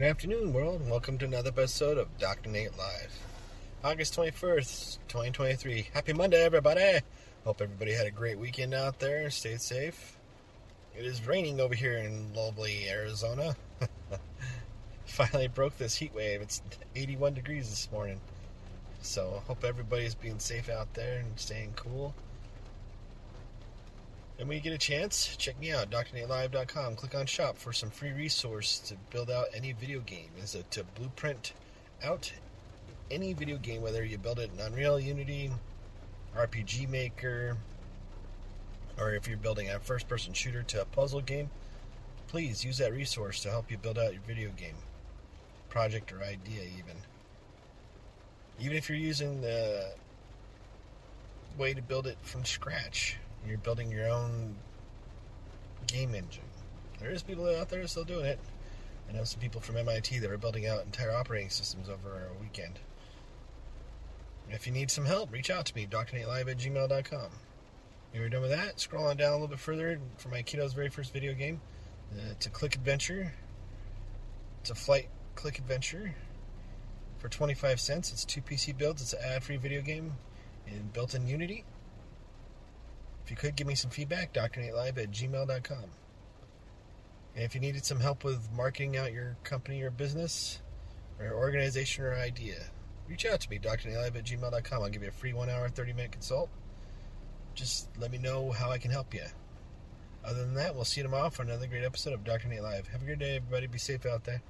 Good afternoon, world, and welcome to another episode of Dr. Nate Live. August 21st, 2023. Happy Monday, everybody! Hope everybody had a great weekend out there. Stayed safe. It is raining over here in lovely Arizona. Finally broke this heat wave. It's 81 degrees this morning. So, hope everybody's being safe out there and staying cool. And when you get a chance, check me out, drnatelive.com. Click on shop for some free resource to build out any video game. Is it to blueprint out any video game, whether you build it in Unreal, Unity, RPG Maker, or if you're building a first person shooter to a puzzle game, please use that resource to help you build out your video game project or idea, even. Even if you're using the way to build it from scratch you're building your own game engine. There is people out there still doing it. I know some people from MIT that are building out entire operating systems over a weekend. If you need some help, reach out to me, drnatelive at gmail.com. When you're done with that, scroll on down a little bit further for my kiddo's very first video game. Uh, it's a click adventure. It's a flight click adventure for 25 cents. It's two PC builds. It's an ad-free video game and built in Unity. If you could give me some feedback, drnatelive at gmail.com. And if you needed some help with marketing out your company or business or organization or idea, reach out to me, drnatelive at gmail.com. I'll give you a free one hour, 30 minute consult. Just let me know how I can help you. Other than that, we'll see you tomorrow for another great episode of Dr. Nate Live. Have a good day, everybody. Be safe out there.